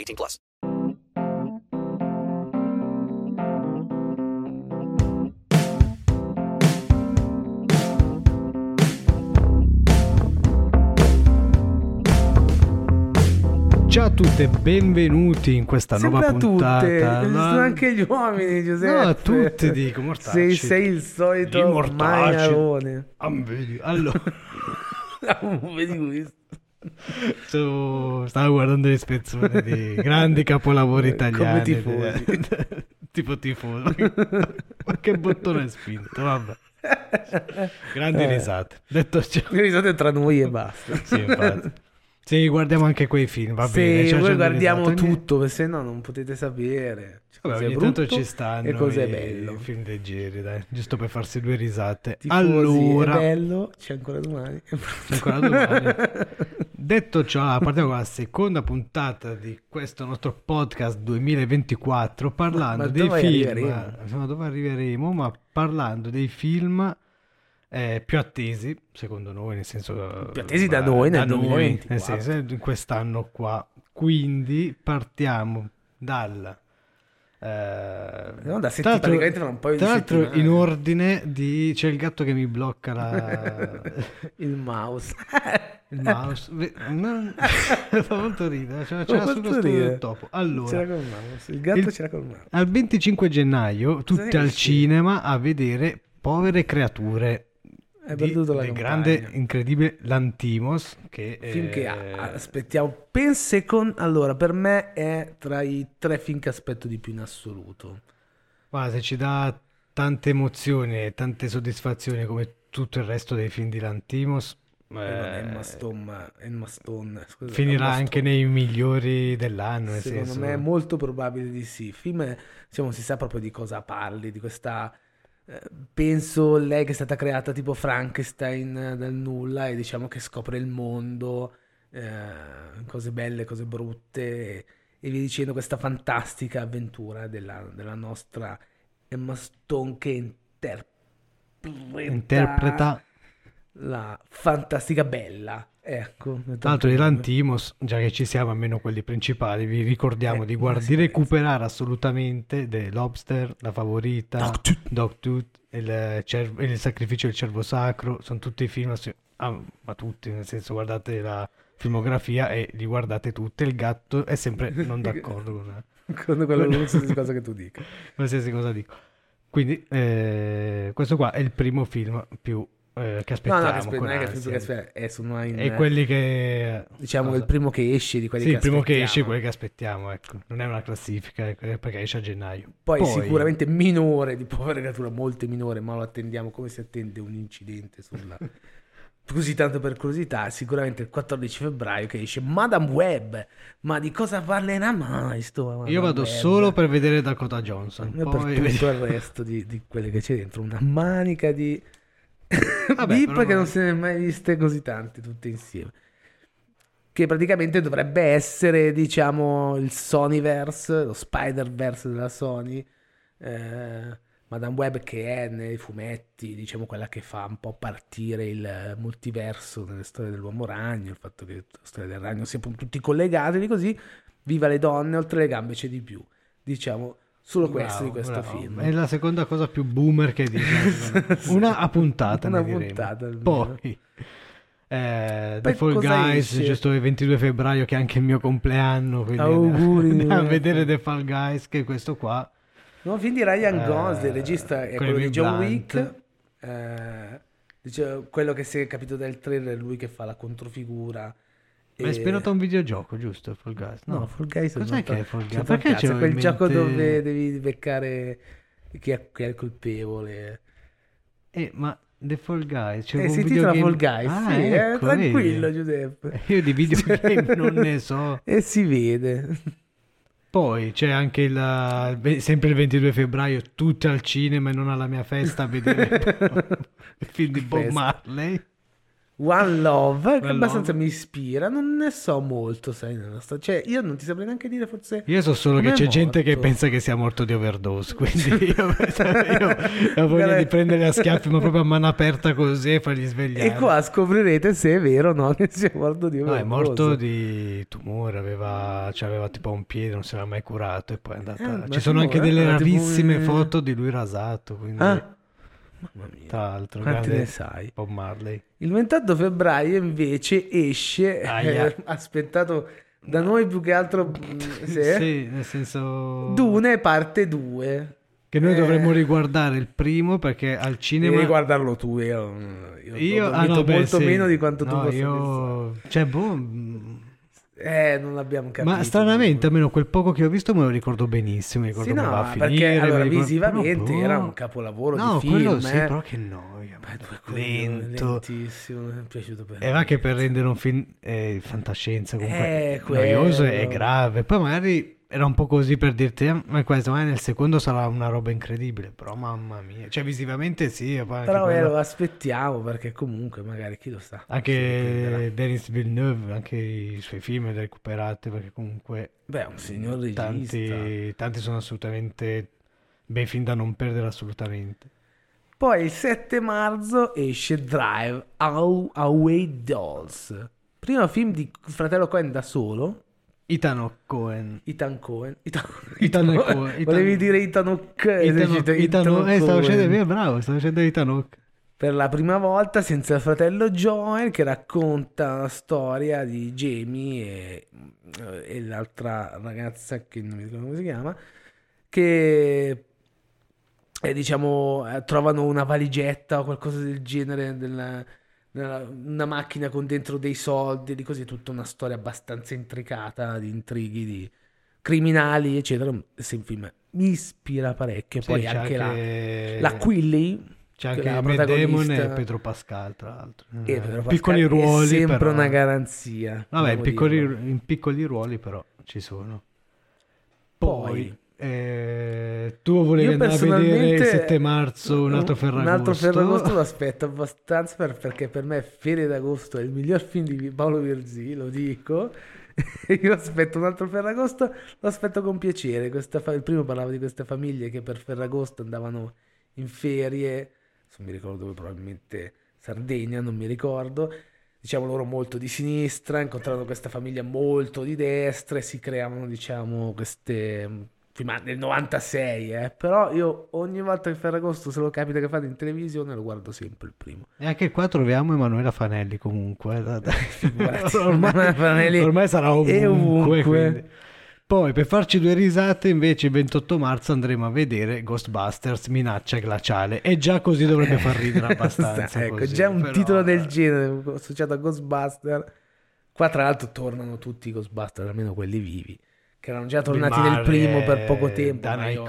18 plus. Ciao a tutte, benvenuti in questa Sempre nuova a puntata. tutte, No, sono anche gli uomini, Giuseppe. No, a tutti dico, mortacci. Sei, sei il solito magnarone. Ah, Allora, Vedi questo? Stavo, stavo guardando le spezzoni di grandi capolavori italiani. Come tifosi. tipo tifoso. Ma che bottone spinto, vabbè. Grandi Eh. risate. Detto ciò, Le risate tra noi e basta. sì, infatti. Sì, guardiamo anche quei film, va bene. Sì, ci noi facciamo guardiamo risate. Tutto, perché se no non potete sapere Vabbè, cosa è ogni ci stanno e cosa è i bello. film leggeri, dai, giusto per farsi due risate. Tifosi, allora, è bello, c'è ancora domani. C'è ancora domani. detto ciò, partiamo con la seconda puntata di questo nostro podcast 2024 parlando Ma dei dove film. arriveremo? Ma dove arriveremo? Ma parlando dei film eh, più attesi, secondo noi, nel senso Più attesi da eh, noi nel da noi, 2024. nel senso, in quest'anno qua. Quindi partiamo dal No, da tra l'altro- praticamente fra un paio di tra l'altro settimane. in ordine di c'è il gatto che mi blocca la Il mouse. il mouse fa molto ridere c'era, c'era sullo studio del topo allora mouse. Il gatto Il- c'era col mouse. al 25 gennaio tutti al cinema a vedere Povere creature È di- perduto la del grande incredibile Lantimos che film che eh, aspettiamo penso con allora per me è tra i tre film che aspetto di più in assoluto. Guarda, se ci dà tante emozioni e tante soddisfazioni come tutto il resto dei film di Lantimos Eh, eh, Emma Stone ma Emma Stone scusa, finirà Emma anche Stone. nei migliori dell'anno secondo senso. me è molto probabile di sì. Il film diciamo si sa proprio di cosa parli di questa eh, penso lei che è stata creata tipo Frankenstein eh, dal nulla e diciamo che scopre il mondo eh, cose belle cose brutte e, e via dicendo questa fantastica avventura della, della nostra Emma Stone che interpreta, interpreta la fantastica bella ecco Tra l'altro di Lantimos, già che ci siamo, almeno quelli principali, vi ricordiamo Eh, di, guard- di recuperare assolutamente The Lobster, La Favorita, Dogtooth, il, eh, cervo- il Sacrificio del Cervo Sacro, sono tutti film, assi- ah, ma tutti, nel senso guardate la filmografia e li guardate tutti, il gatto è sempre non d'accordo con con quello qualsiasi cosa che tu dica. Qualsiasi cosa dico. Quindi eh, questo qua è il primo film più eh, che No, aspettiamo no, che aspe- non è che film che aspe- è sono in, E quelli che... diciamo cosa? il primo che esce di quelli Sì, che il primo che esce, quelli che aspettiamo, ecco. Non è una classifica, è perché esce a gennaio. Poi, sicuramente minore di povera creatura, molto minore, ma lo attendiamo come si attende un incidente sulla... Così tanto per curiosità, sicuramente il 14 febbraio che esce Madame Web. Ma di cosa parlerà mai sto Madame Io vado Web? solo per vedere Dakota Johnson. E Poi per tutto il resto di, di quelle che c'è dentro, una manica di Vabbè, però- che non se ne è mai viste così tante tutte insieme. Che praticamente dovrebbe essere, diciamo, il Sonyverse, lo Spider-Verse della Sony. Eh, Madame Web che è nei fumetti, diciamo, quella che fa un po' partire il multiverso nelle storie dell'uomo ragno, il fatto che la storia del ragno sia appunto tutti collegati, così, viva le donne, oltre le gambe c'è di più. Diciamo, solo questo di Bravo, questo bravo. film. È la seconda cosa più boomer che dico. Una a puntata, Una puntata. Poi, Eh, The Fall Guys, esce? giusto il 22 febbraio che è anche il mio compleanno, quindi Auguri. andiamo a vedere The Fall Guys che è questo qua. Nuovo film di Ryan Eh, Gosling, il regista è quello di John. Wick. eh, dice, quello che si è capito dal trailer è lui che fa la controfigura. Ma è ispirato a un videogioco, giusto? Fall Guys? No, Fall Guys Cos'è che è fa- Fall c'è Guys? Perché c'ho quel in gioco mente- dove devi beccare chi è, chi è il colpevole. Eh, ma The Fall Guys, c'è Eh, un si intitola videogame- Fall Guys, Ah, sì, eh, ecco, tranquillo vedi. Giuseppe. Io di videogame non ne so. E si vede. Poi c'è anche il, sempre il 22 febbraio, tutti al cinema e non alla mia festa a vedere il film di Bob. Marley. One Love, che One abbastanza Love. mi ispira, non ne so molto, sai, storia. Cioè, io non ti saprei neanche dire forse... Io so solo che c'è gente che morto? pensa che sia morto di overdose, quindi io, io ho voglia di prendere a schiaffi, ma proprio a mano aperta così e fargli svegliare. E qua scoprirete se è vero o no che sia morto di No, è overdose. morto di tumore, aveva, cioè aveva tipo un piede, non si era mai curato e poi è andata... Eh, Ci sono anche tumore, delle era tipo rarissime un- foto di lui rasato, quindi... Ah. Tra l'altro, Quanti grande ne sai? Bob Marley. Il 28 febbraio invece esce, eh, aspettato da noi più che altro, mm, sì, Sì, nel senso... Dune parte 2. Che noi Eh, dovremmo riguardare il primo perché al cinema... Devi guardarlo tu, io, io, Io ah, no, beh, molto sì. meno di quanto tu No, possa io... Cioè, boh... Eh, non l'abbiamo capito. Ma stranamente, almeno quel poco che ho visto me lo ricordo benissimo. Mi ricordo Sì, no, a finire. perché allora ricordo- visivamente boh. era un capolavoro No, di film, sì, eh. però che noia. Beh, due madonna, coglioni, lento. lentissimo, mi è piaciuto per E va che per rendere un film eh, fantascienza comunque Eh, noioso e grave. Poi magari era un po' così per dirti, eh, ma questo magari nel secondo sarà una roba incredibile. Però mamma mia, cioè visivamente sì. Però eh, quello- lo aspettiamo perché comunque magari chi lo sa. Anche Denis Villeneuve, anche i suoi film li ha recuperati perché comunque Beh, un signor regista. tanti, tanti sono assolutamente bei film da non perdere assolutamente. Poi il 7 marzo esce Drive Away Dolls. Primo film di fratello Cohen da solo. Ethan Cohen. Ethan Cohen. Ethan Cohen, Volevi dire uscito Ethan- Ethan eh, stavo facendo, eh, bravo, stavo facendo Hawke. Per la prima volta senza il fratello Joel che racconta la storia di Jamie e, e l'altra ragazza che non mi ricordo come si chiama. Che eh, diciamo eh, trovano una valigetta o qualcosa del genere della- una macchina con dentro dei soldi di così tutta una storia abbastanza intricata di intrighi di criminali eccetera se il film mi ispira parecchio Sì, poi anche, anche- la, la Quilly C'è che anche la Matt Damon e Pedro Pascal, tra l'altro. e Eh, Pedro Pascal piccoli è ruoli, sempre però. una garanzia Vabbè, in piccoli, in piccoli ruoli però ci sono. Poi- Poi, eh, tu volevi andare a vedere il personalmente 7 marzo un altro Ferragosto. Un altro Ferragosto lo aspetto abbastanza per- perché per me Fede d'Agosto è il miglior film di Paolo Virzì, lo dico. Io aspetto un altro Ferragosto, lo aspetto con piacere. Questa fa- Il primo parlava di queste famiglie che per Ferragosto andavano in ferie, non mi ricordo dove, probabilmente Sardegna, non mi ricordo. Diciamo loro molto di sinistra, incontrano questa famiglia molto di destra e si creavano, diciamo, queste film nel 96, eh. Però io ogni volta che Ferragosto se lo capita che fate in televisione lo guardo sempre il primo. E anche qua troviamo Emanuela Fanelli comunque. eh, Figurati, ormai, Fanelli ormai sarà ovunque. ovunque. Poi per farci due risate invece il 28 marzo andremo a vedere Ghostbusters Minaccia Glaciale e già così dovrebbe far ridere abbastanza. ecco, così, già un però, titolo del eh. genere associato a Ghostbuster. Qua tra l'altro tornano tutti i Ghostbuster, almeno quelli vivi, che erano già tornati Bill nel primo per poco tempo. ma Danny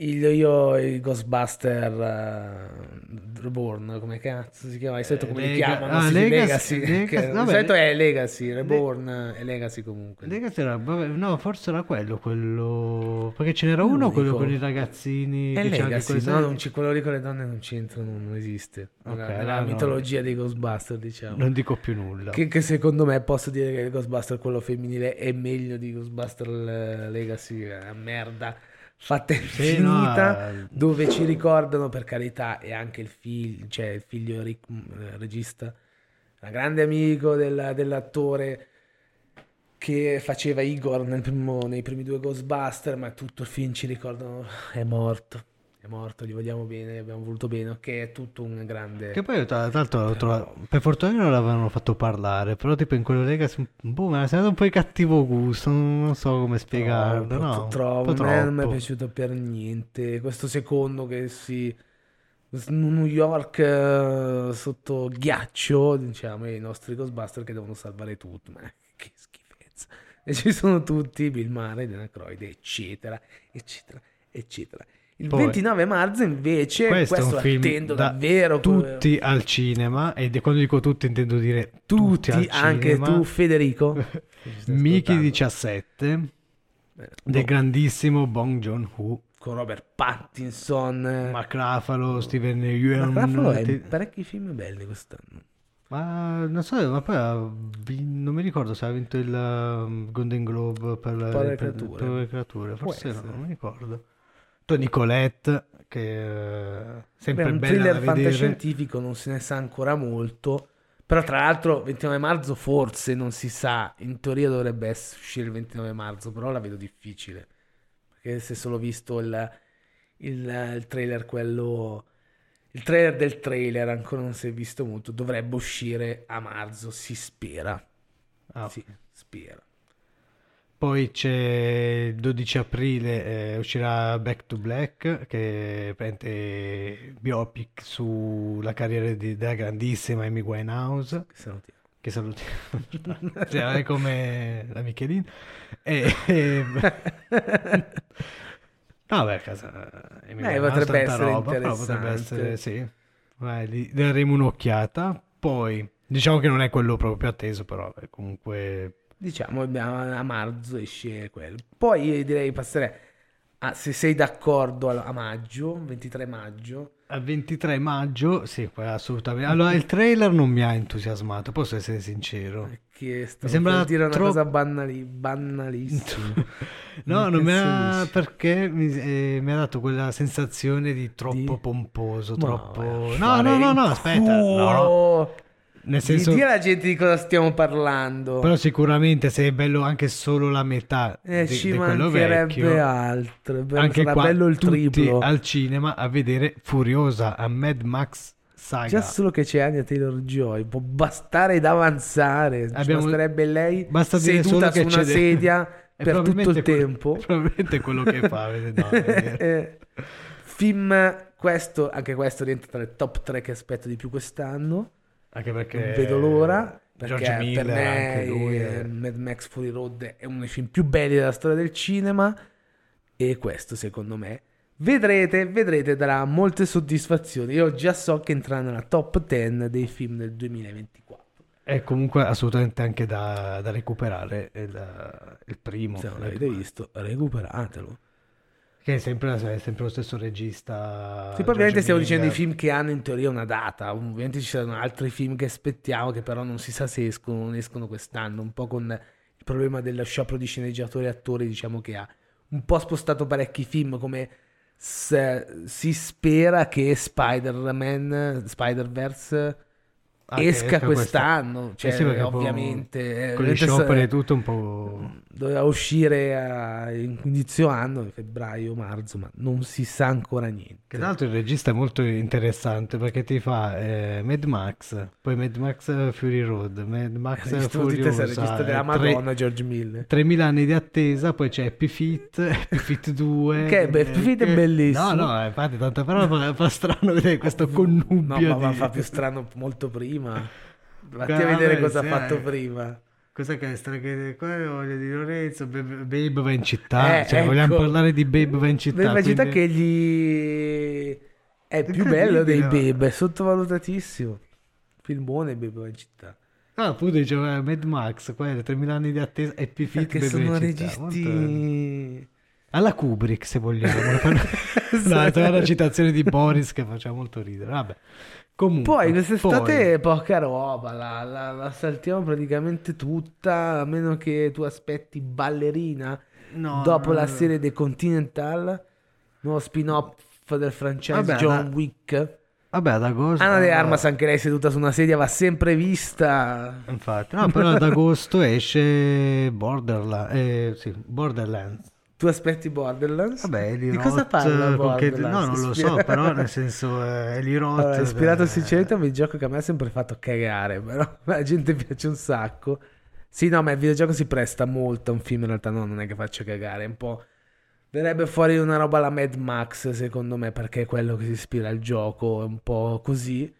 io- io i Ghostbuster eh, Reborn, come cazzo si chiama? Di solito Eh, come li Lega- chiamano? ah, Sì, Legacy, Legacy. Legacy, che- di vabbè, solito le- è Legacy, Reborn e Legacy comunque. Legacy era- vabbè, no, forse era quello, quello... Perché ce n'era Non uno, lo quello con i ragazzini. È Legacy, no, non ci- quello lì con le donne non c'entra, non, non esiste. Ok, Nella- allora nella no. mitologia dei Ghostbuster, diciamo. Non dico più nulla. Che, che secondo me posso dire che il Ghostbuster, quello femminile, è meglio di Ghostbuster eh, Legacy, è merda fatta Sì, no, infinita, eh, dove ci ricordano per carità e anche il figlio, cioè il figlio Rick, eh, regista, un grande amico del- dell'attore che faceva Igor primo- nei primi due Ghostbuster, ma tutto il film ci ricordano è morto. È morto, gli vogliamo bene, abbiamo voluto bene, ok, è tutto un grande... Che poi tra l'altro l'ho trovato- per fortuna non l'avevano fatto parlare, però tipo in quello Legacy, boh, mi è sembrato un po' di cattivo gusto, non so come spiegarlo, Troppo, no? Troppo, po' a me non mi è troppo. piaciuto per niente. Questo secondo che si... New York eh, sotto ghiaccio, diciamo, e i nostri Ghostbuster che devono salvare tutto. Ma che schifezza. E ci sono tutti, Bill Murray, Dana Croyd, eccetera, eccetera, eccetera. Il Poi- 29 marzo invece, Questo, questo, è un film attendo da davvero. tutti al cinema, e quando dico tutti intendo dire tutti, tutti, al anche cinema. tu Federico. Mickey ascoltando. 17 Eh, del boh, grandissimo Bong Joon-ho, con Robert Pattinson. Mark Ruffalo, Steven Yeun, Ruffalo è in parecchi film belli quest'anno. ma non so, ma poi non mi ricordo se ha vinto il um, Golden Globe per, per- creature. per le creature, forse no, non mi ricordo. Tony Colette, che è sempre Beh, un thriller fantascientifico non se ne sa ancora molto. Però, tra l'altro, 29 marzo forse non si sa. In teoria dovrebbe uscire il 29 marzo, però la vedo difficile. Perché se solo visto il, il- il trailer, quello. Il trailer del trailer ancora non si è visto molto. Dovrebbe uscire a marzo, si spera. Ah, Sì, spera. Poi c'è il 12 aprile eh, uscirà Back to Black, che prende biopic sulla carriera di- della grandissima Amy Winehouse, Che salutiamo. che salutiamo, cioè, è come la Michelin. E, e- No, beh, casa Amy Eh, Winehouse, potrebbe essere roba, però potrebbe essere, sì. Vai, gli daremo un'occhiata. Poi, diciamo che non è quello proprio atteso, però è comunque Diciamo a marzo esce quello. Poi direi passerei a, se sei d'accordo a, a maggio, 23 maggio. Al 23 maggio, sì, assolutamente. Allora, il trailer non mi ha entusiasmato, posso essere sincero. Che stavo Mi sembra dire una troppo- cosa banali- banalissima. No, non mi ha perché mi, eh, mi ha dato quella sensazione di troppo Di- pomposo, troppo... a No, no, no, no, il aspetta, no. culo! Nel Di senso, dire alla gente di cosa stiamo parlando. però sicuramente se è bello anche solo la metà Eh, di, ci di quello mancherebbe vecchio, altro. Beh, anche qua bello il tutti triplo. al cinema a vedere Furiosa, a Mad Max Saga. Già solo che c'è Anya Taylor Joy può bastare ed avanzare. Ci Abbiamo- basterebbe lei Basta seduta su una sedia per tutto il quello- tempo. Probabilmente quello che fa. no. Eh, film, questo, anche questo rientra tra le top 3 che aspetto di più quest'anno. Anche perché Non vedo l'ora. Perché George Miller, per me anche lui eh, Mad Max Fury Road è uno dei film più belli della storia del cinema. E questo, secondo me, vedrete, vedrete, darà molte soddisfazioni. Io già so che entrerà nella top 10 dei film del 2024. è comunque assolutamente anche da, da recuperare il, il primo. Se non l'avete visto, recuperatelo. Che è sempre, è sempre lo stesso regista. Sì, poi ovviamente stiamo dicendo i film che hanno in teoria una data, ovviamente ci saranno altri film che aspettiamo che però non si sa se escono o non escono quest'anno, un po' con il problema dello sciopero di sceneggiatori e attori, diciamo che ha un po' spostato parecchi film come si spera che Spider-Man, Spider-Verse Ah, esca esca quest'anno, cioè Eh sì, perché ovviamente eh, Con gli scioperi se- e tutto un po'. Doveva uscire a- in inizio anno, febbraio, marzo, ma non si sa ancora niente. Che tra l'altro il regista è molto interessante perché ti fa eh, Mad Max, poi Mad Max eh, Fury Road, Mad Max di testa, il regista Furiosa, della eh, tre- Madonna, George Miller. 3000 anni di attesa, poi c'è Happy Feet, Happy Feet 2. Che beh, Happy Feet è bellissimo. No, no, infatti tanta parola fa, fa strano vedere questo connubio No, ma, ma di... fa più strano molto prima. Vatti a vedere cosa ha fatto eh. prima. Cos'è che è strage- qua è voglia di Lorenzo, Babe, Babe va in città, Eh, cioè vogliamo ecco. parlare di Babe va in città. Beh, ma città quindi- che gli è più bello dei. Babe, è sottovalutatissimo. Filmone Babe va in città. No, appunto diceva Mad Max, qua è 3000 anni di attesa, Happy Feet, Perché Babe sono va in città. Registi Alla Kubrick, se vogliamo. no, è una citazione di Boris che faceva molto ridere. Vabbè. Comunque, Poi quest'estate poi- poca roba, la, la- la saltiamo praticamente tutta, a meno che tu aspetti Ballerina No, dopo no, la no. serie The Continental, nuovo spin-off del franchise Vabbè, John ma- Wick. Vabbè, ad agosto. Anna De Armas, anche lei seduta su una sedia, va sempre vista. Infatti, no, però ad agosto esce Borderla- eh, sì, Borderlands. Tu aspetti Borderlands? Vabbè, Eli Di Roth, cosa parla con che- Borderlands? No, non lo so, però nel senso eh, Eli Roth... Allora, ispirato a eh, sincerità, un videogioco che a me ha sempre fatto cagare, però la gente piace un sacco. Sì, no, ma il videogioco si presta molto a un film, in realtà no, non è che faccia cagare, è un po'... Verrebbe fuori una roba alla Mad Max, secondo me, perché è quello che si ispira al gioco, è un po' così.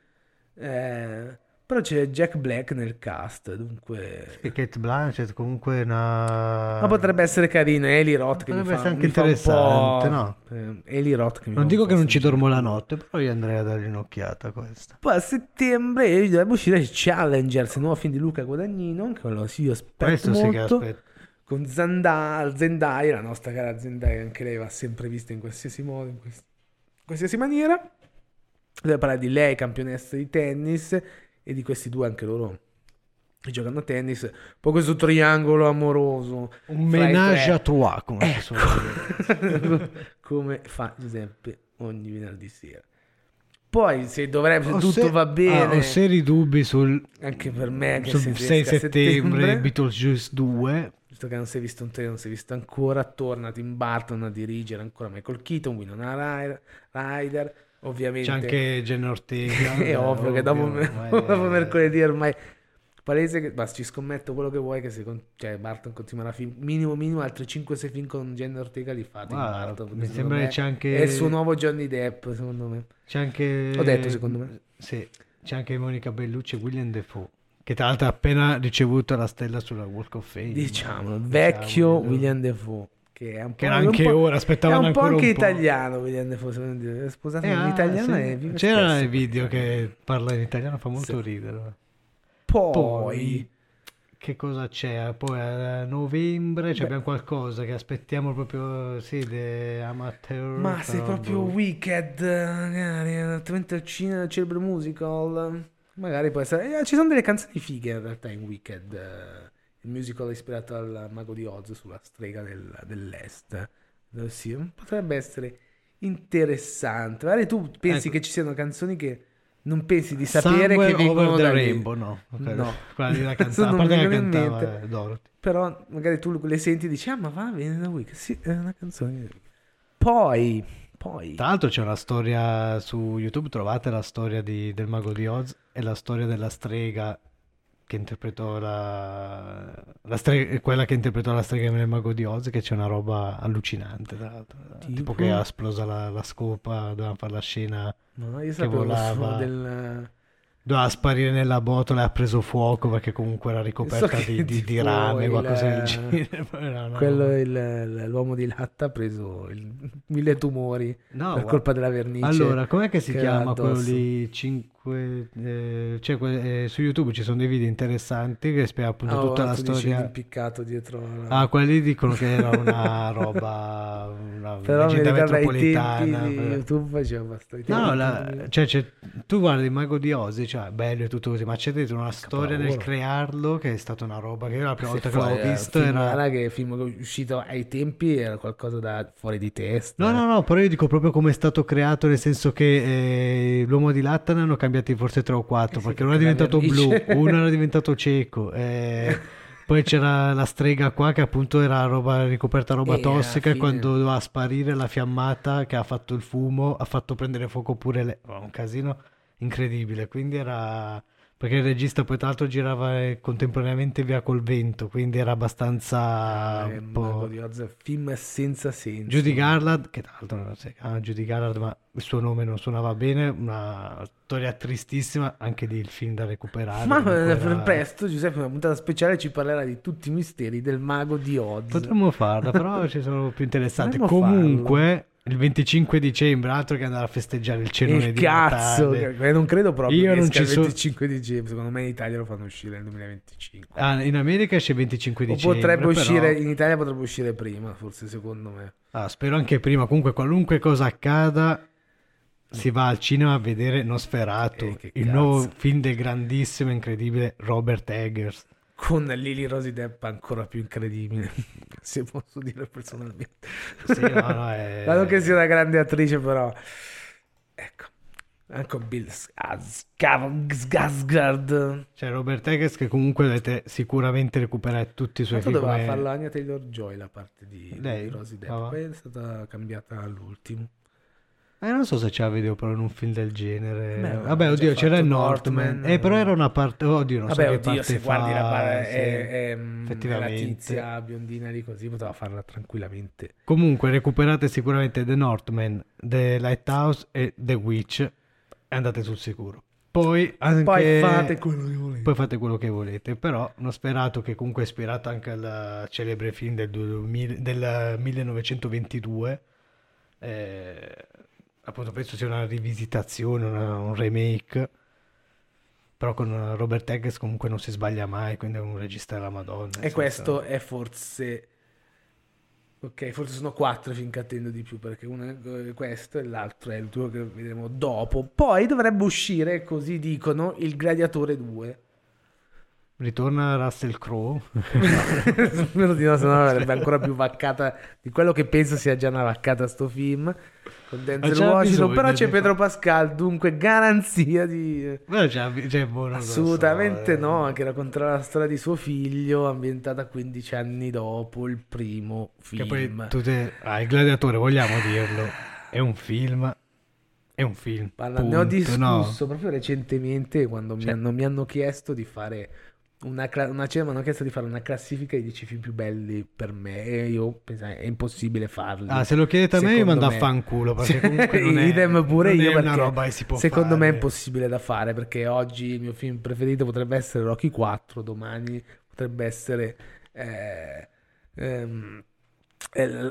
Eh, Però c'è Jack Black nel cast, dunque... E Kate Blanchett comunque è una... Ma potrebbe essere carino, è Eli Roth che mi Potrebbe fa, essere anche mi fa un interessante, po'... no? Eh, Eli Roth che mi fa Non dico che non ci dormo la notte, però io andrei a dargli un'occhiata a questa. Poi a settembre dovrebbe uscire Challengers, il nuovo film di Luca Guadagnino, che quello sì, io aspetto Questo sì che molto, aspetto. con Zanda- Zendaya, la nostra cara Zendaya, anche lei va sempre vista in qualsiasi modo, in quest- qualsiasi maniera. Deve parlare di lei, campionessa di tennis, e di questi due anche loro che giocano a tennis. Poi questo triangolo amoroso. Un menage à trois, come dire. come fa Giuseppe ogni venerdì sera. Poi se dovrebbe, Ho tutto se- va bene, ah, ho seri dubbi sul, anche per me che sul se 6 riesca a settembre, Beetlejuice 2. visto che non si è visto un trailer, non si è visto ancora, torna Tim Burton a dirigere ancora Michael Keaton, Winona Ryder ovviamente C'è anche Jen Ortega. è ovvio che dopo, ormai dopo è- mercoledì ormai palese che basta ci scommetto quello che vuoi che se con- cioè Barton continuerà a film minimo minimo altri 5-6 film con Jen Ortega li fa Tim Guarda, Burton, mi sembra me che c'è anche- è il suo nuovo Johnny Depp secondo me C'è anche... Ho detto, secondo me. Sì, c'è anche Monica Bellucci e William Defoe, che tra l'altro ha appena ricevuto la stella sulla Walk of Fame. diciamo vecchio Diciamo, William Defoe che è un po', Che anche ora, aspettavano un po' anche un italiano William Defoe scusate Eh, in ah, italiano sì. è C'era spesso. nel video che parla in italiano, fa molto Sì. ridere. poi, Poi, che cosa c'è? Poi a novembre Beh. abbiamo qualcosa che aspettiamo proprio, sì, de amateur. ma sei proprio boh. Wicked magari altrimenti al cinema il cerebro musical magari può essere eh, ci sono delle canzoni fighe in realtà in Wicked eh, il musical ispirato al Mago di Oz sulla strega del- dell'est Eh, sì, potrebbe essere interessante magari tu pensi Ecco. che ci siano canzoni che non pensi di sapere Somewhere che vengono da lì. Rainbow, no. Ok, No. Quella lì la cantava, non in cantava eh. Però magari tu le senti e dici, ah ma va bene da Wicked. Sì, è una canzone. Poi, poi... Tra l'altro c'è una storia su YouTube, trovate la storia di- del mago di Oz e la storia della strega che interpretò la, la strega, quella che interpretò la strega nel mago di Oz, che c'è una roba allucinante, tra l'altro. Tipo, Tipo? che ha esplosa la, la scopa, doveva fare la scena, No, io sapevo volava. del... doveva sparire nella botola e ha preso fuoco perché comunque era ricoperta So che di, di, di rame, il- qualcosa del genere. Era una Quello, il- l'uomo di latta ha preso il- mille tumori No, per guarda. colpa della vernice. Allora, com'è che si che chiama quello lì? 5, cioè, que- eh, su YouTube ci sono dei video interessanti che spiega appunto Ah, tutta la storia. l'impiccato dietro la... Ah, quelli dicono che era una roba, una Però leggenda ricordo ai tempi metropolitana. YouTube faceva abbastanza. No, no, la- cioè, c'è- tu guardi il mago di Ozzy, cioè bello e tutto così, ma c'è dentro una storia nel crearlo che è stata una roba che io la prima Se volta che fuori, l'avevo eh, visto film era... era che film uscito ai tempi era qualcosa da fuori di testa. No, no, no, però io dico proprio come è stato creato, nel senso che eh, l'uomo di latta ne hanno cambiati forse tre o quattro, Eh sì, perché uno è diventato blu, uno era diventato cieco, eh, poi c'era la strega qua che appunto era roba ricoperta roba E tossica fine- quando doveva sparire la fiammata che ha fatto il fumo ha fatto prendere fuoco pure Oh, un casino incredibile, quindi era... Perché il regista poi tra l'altro girava eh, contemporaneamente via col vento, quindi era abbastanza Eh, po'... di Oz, film senza senso. Judy Garland, che tra l'altro non si chiama Judy Garland, ma il suo nome non suonava bene, una storia tristissima, anche lì il film da recuperare. Ma eh, per era- presto Giuseppe, una puntata speciale ci parlerà di tutti i misteri del mago di Oz. Potremmo farla, però ci sono più interessanti. Potremmo Comunque, il 25 dicembre, altro che andare a festeggiare il cenone Il di cazzo, Natale. non credo proprio Io che non ci il so- 25 dicembre. Secondo me in Italia lo fanno uscire nel 2025. Ah, in America esce il 25 o dicembre. potrebbe però- uscire in Italia potrebbe uscire prima, forse secondo me. Ah, spero anche prima. Comunque, qualunque cosa accada, si va al cinema a vedere Nosferatu, Eh, il nuovo film del grandissimo e incredibile Robert Eggers. Con Lily Rosy Depp ancora più incredibile, se posso dire personalmente. Sì, no, no, è- Dato che sia una grande attrice, però. Ecco. Anche Bill Skarsgård. Cioè Robert Eggers che comunque dovete sicuramente recuperare tutti i suoi film. doveva come- farla Anya Taylor-Joy la parte di, Lei? di Rosy Depp, poi è stata cambiata all'ultimo. Eh, non so se c'era video però in un film del genere. Beh, Vabbè, oddio, c'era il Northman. Northman. Eh, però era una parte. Oddio, non Vabbè, so che oddio, parte se guardi la fa, parte sì. è, è, Effettivamente. la tizia biondina di così, poteva farla tranquillamente. Comunque, recuperate sicuramente The Northman, The Lighthouse e The Witch e andate sul sicuro. Poi, anche... Poi fate quello che volete. Poi fate quello che volete, però non sperato che comunque è ispirato anche al celebre film del, 2000 del 1922. eh, appunto penso sia una rivisitazione, una- un remake. Però con Robert Eggers comunque non si sbaglia mai, quindi è un regista della Madonna. E questo è forse... Ok, forse sono quattro film che attendo di più, perché uno è questo e l'altro è il tuo che vedremo dopo. Poi dovrebbe uscire, così dicono, il Gladiatore 2. Ritorna Russell Crowe. Spero di no, se no avrebbe ancora più vaccata di quello che penso sia già una vaccata sto film. Con Denzel Washington, bisogno però c'è Pedro Pascal, dunque garanzia di... Però c'è, c'è so, Assolutamente eh. no, che racconterà la storia di suo figlio ambientata 15 anni dopo il primo Che film. poi tutte... Ah, il gladiatore, vogliamo dirlo, è un film. È un film. Guarda, ne ho punto, discusso no? proprio recentemente quando mi, Cioè- hanno, mi hanno chiesto di fare una, cla- una cena, mi hanno chiesto di fare una classifica di 10 film più belli per me e io pensai è impossibile farli. Ah, se lo chiedete a me, io mando a me. fanculo. Perché comunque non è, Idem pure non io è una perché roba che si può secondo me è fare. impossibile da fare perché oggi il mio film preferito potrebbe essere Rocky 4, domani potrebbe essere eh, ehm, eh,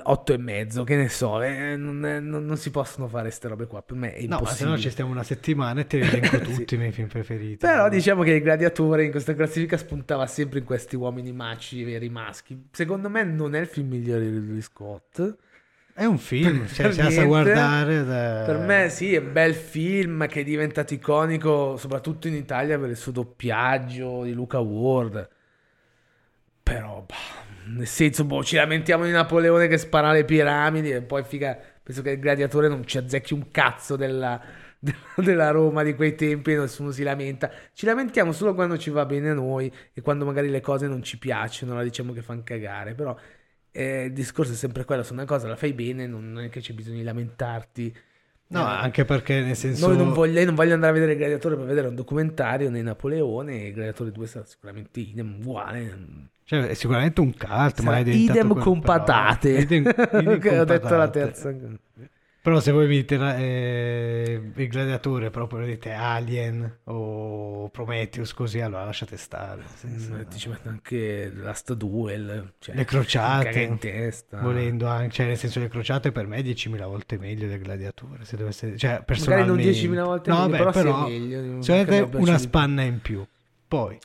8 e mezzo, che ne so, eh, non, è- non- non si possono fare queste robe qua, per me è No, ma se impossibile. no ci stiamo una settimana e te li elenco Sì. tutti i miei film preferiti. Però diciamo che il gladiatore in questa classifica spuntava sempre in questi uomini maci, veri maschi. Secondo me non è il film migliore di Ridley Scott. È un film, Per cioè, sa niente. guardare... da- Per me sì, è un bel film che è diventato iconico soprattutto in Italia per il suo doppiaggio di Luca Ward. Però, bah, nel senso, boh, ci lamentiamo di Napoleone che spara le piramidi e poi figa, penso che il gladiatore non ci azzecchi un cazzo della, della Roma di quei tempi, nessuno si lamenta. Ci lamentiamo solo quando ci va bene a noi e quando magari le cose non ci piacciono, la diciamo che fanno cagare, però eh, il discorso è sempre quello, se una cosa la fai bene non è che c'è bisogno di lamentarti. No, Eh, anche perché nel senso... noi non voglio, io non voglio andare a vedere il Gladiatore per vedere un documentario né Napoleone. Il Gladiatore 2 sarà sicuramente idem, uguale. Cioè, è sicuramente un cult, ma è diventato idem con patate. idem- idem ho detto la terza. Però se voi mi dite eh, il gladiatore, proprio dite Alien o Prometheus, così allora lasciate stare. senso, Mm, Ti ci metto anche Last Duel. Cioè, le crociate, in testa. volendo anche, cioè nel senso le crociate per me è 10.000 volte meglio del gladiatore, se dovesse, cioè Magari non personalmente. 10.000 volte no, meglio, vabbè, però, però meglio. se avete una spanna in più. Poi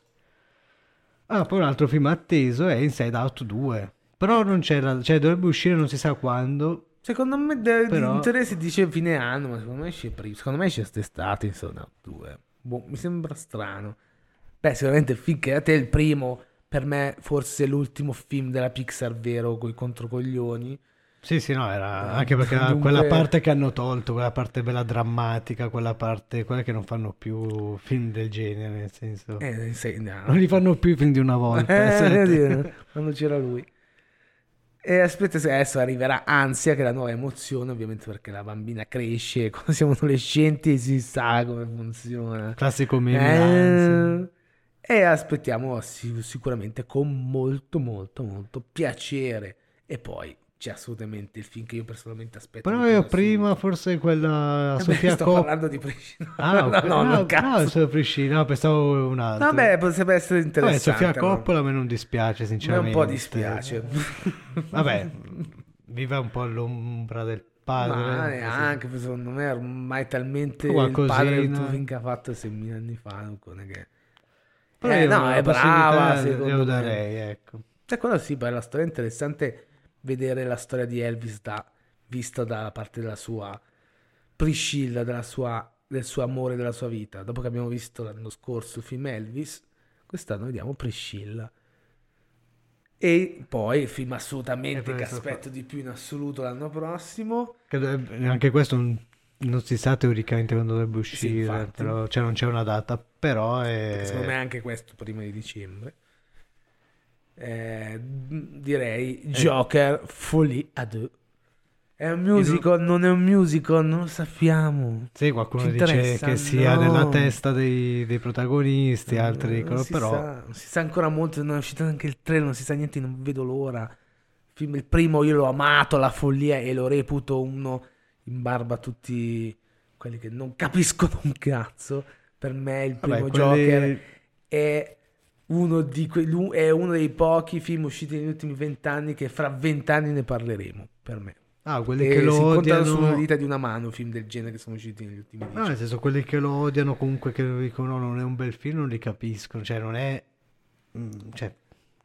Ah, poi un altro film atteso è Inside Out 2. Però non c'era, cioè dovrebbe uscire non si sa quando. Secondo me, de- Però- in teoria si dice fine anno, ma secondo me esce prima. Secondo me esce quest'estate, insomma, due. Boh, mi sembra strano. Beh, sicuramente che a te è il primo, per me forse l'ultimo film della Pixar vero con i controcoglioni. Sì, sì, no, era Eh, anche perché dunque- quella parte che hanno tolto, quella parte bella drammatica, quella parte, quella che non fanno più film del genere, nel senso. Eh, sì, no. Non li fanno più i film di una volta. Eh, dire, quando c'era lui. E aspetta, adesso arriverà Ansia, che è la nuova emozione, ovviamente perché la bambina cresce, quando siamo adolescenti si sa come funziona. Classico meme. Eh, e aspettiamo sicuramente con molto, molto, molto piacere. E poi c'è assolutamente il film che io personalmente aspetto. Però io prima assoluto. forse quella Eh beh, Sofia sto Coppola. parlando di Priscilla. Ah, no, no, no, no, cazzo. no, Priscilla, no, pensavo un altro. Vabbè, potrebbe essere Vabbè, interessante. Sofia allora. Coppola a me non dispiace, A me sinceramente. un po' dispiace. Vabbè, vive un po' all'ombra del padre. Ma così. neanche, secondo me ormai talmente il Qualcosina. padre tuo film che ha fatto 6.000 anni fa, non che... Però Eh, no, è brava, glielo secondo me. darei, ecco. Cioè, quello sì, poi la storia interessante vedere la storia di Elvis da, vista da parte della sua Priscilla, della sua, del suo amore della sua vita. Dopo che abbiamo visto l'anno scorso il film Elvis, quest'anno vediamo Priscilla. E poi il film assolutamente E poi che aspetto di più in assoluto l'anno prossimo. Anche questo un- non si sa teoricamente quando dovrebbe uscire, infatti. però, cioè non c'è una data, però è... Secondo me anche questo prima di dicembre. Eh, direi Joker Folie à deux. È un musical, non è un musical, non lo sappiamo. Sì, qualcuno Ci dice che sia No. nella testa dei, dei protagonisti, altri Eh, dicono non si però... sa, non si sa ancora molto, non è uscito neanche il trailer, non si sa niente, non vedo l'ora. Il, film, il primo io l'ho amato, La follia, e lo reputo uno in barba a tutti quelli che non capiscono un cazzo. Per me il primo Vabbè, quelli- Joker è uno, di que- è uno dei pochi film usciti negli ultimi vent'anni che fra vent'anni ne parleremo, per me. Ah, quelli che lo si contano odiano... sulle dita di una mano film del genere che sono usciti negli ultimi dieci No, nel senso, quelli che lo odiano comunque che dicono no, non è un bel film, non li capiscono, cioè non è... mm, Cioè,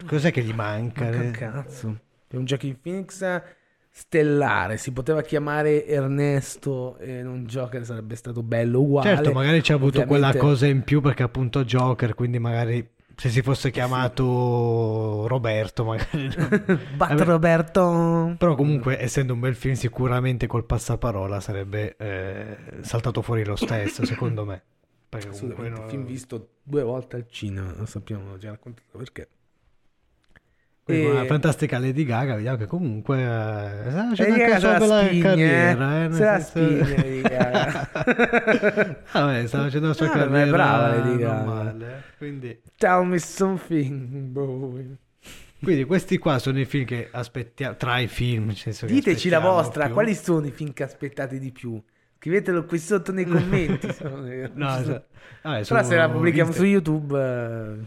cos'è che gli manca? Manca Eh, cazzo. È un Joaquin Phoenix stellare. Si poteva chiamare Ernesto e non Joker, sarebbe stato bello uguale. Certo, magari c'è avuto quella Ovviamente- cosa in più perché appunto Joker, quindi magari se si fosse chiamato Roberto, magari... Bat. Roberto. Però comunque, essendo un bel film, sicuramente col passaparola sarebbe eh, saltato fuori lo stesso, secondo me. Perché comunque Assolutamente. no- Film visto due volte al cinema, lo sappiamo, l'ho già raccontato perché. Quindi E- una fantastica Lady Gaga, vediamo che comunque eh, sta facendo Lady anche la bella spigne, carriera. eh. Se la senso- spigne, Lady Gaga. Vabbè, sta facendo la sua Ah, ma è carriera brava Lady Gaga. normale. Quindi, Tell me something, boy. quindi questi qua sono i film che aspettiamo, tra i film, Diteci la vostra, più. quali sono i film che aspettate di più? Scrivetelo qui sotto nei commenti. No, cioè, vabbè, Però sono se la pubblichiamo Insta- su YouTube, eh,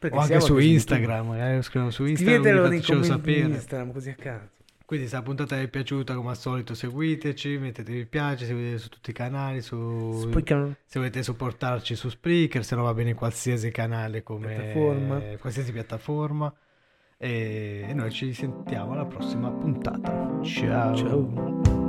Perché o anche su. Instagram, magari scrivono su Instagram, Scrivetelo nei commenti di sapere. Instagram, così a caso. Quindi se la puntata vi è piaciuta, come al solito, seguiteci, mettete mi piace, seguite su tutti i canali, su... Spreaker. se volete supportarci su Spreaker, se no va bene in qualsiasi canale come Piattaforma. qualsiasi piattaforma. E e noi ci sentiamo alla prossima puntata. Ciao. Ciao.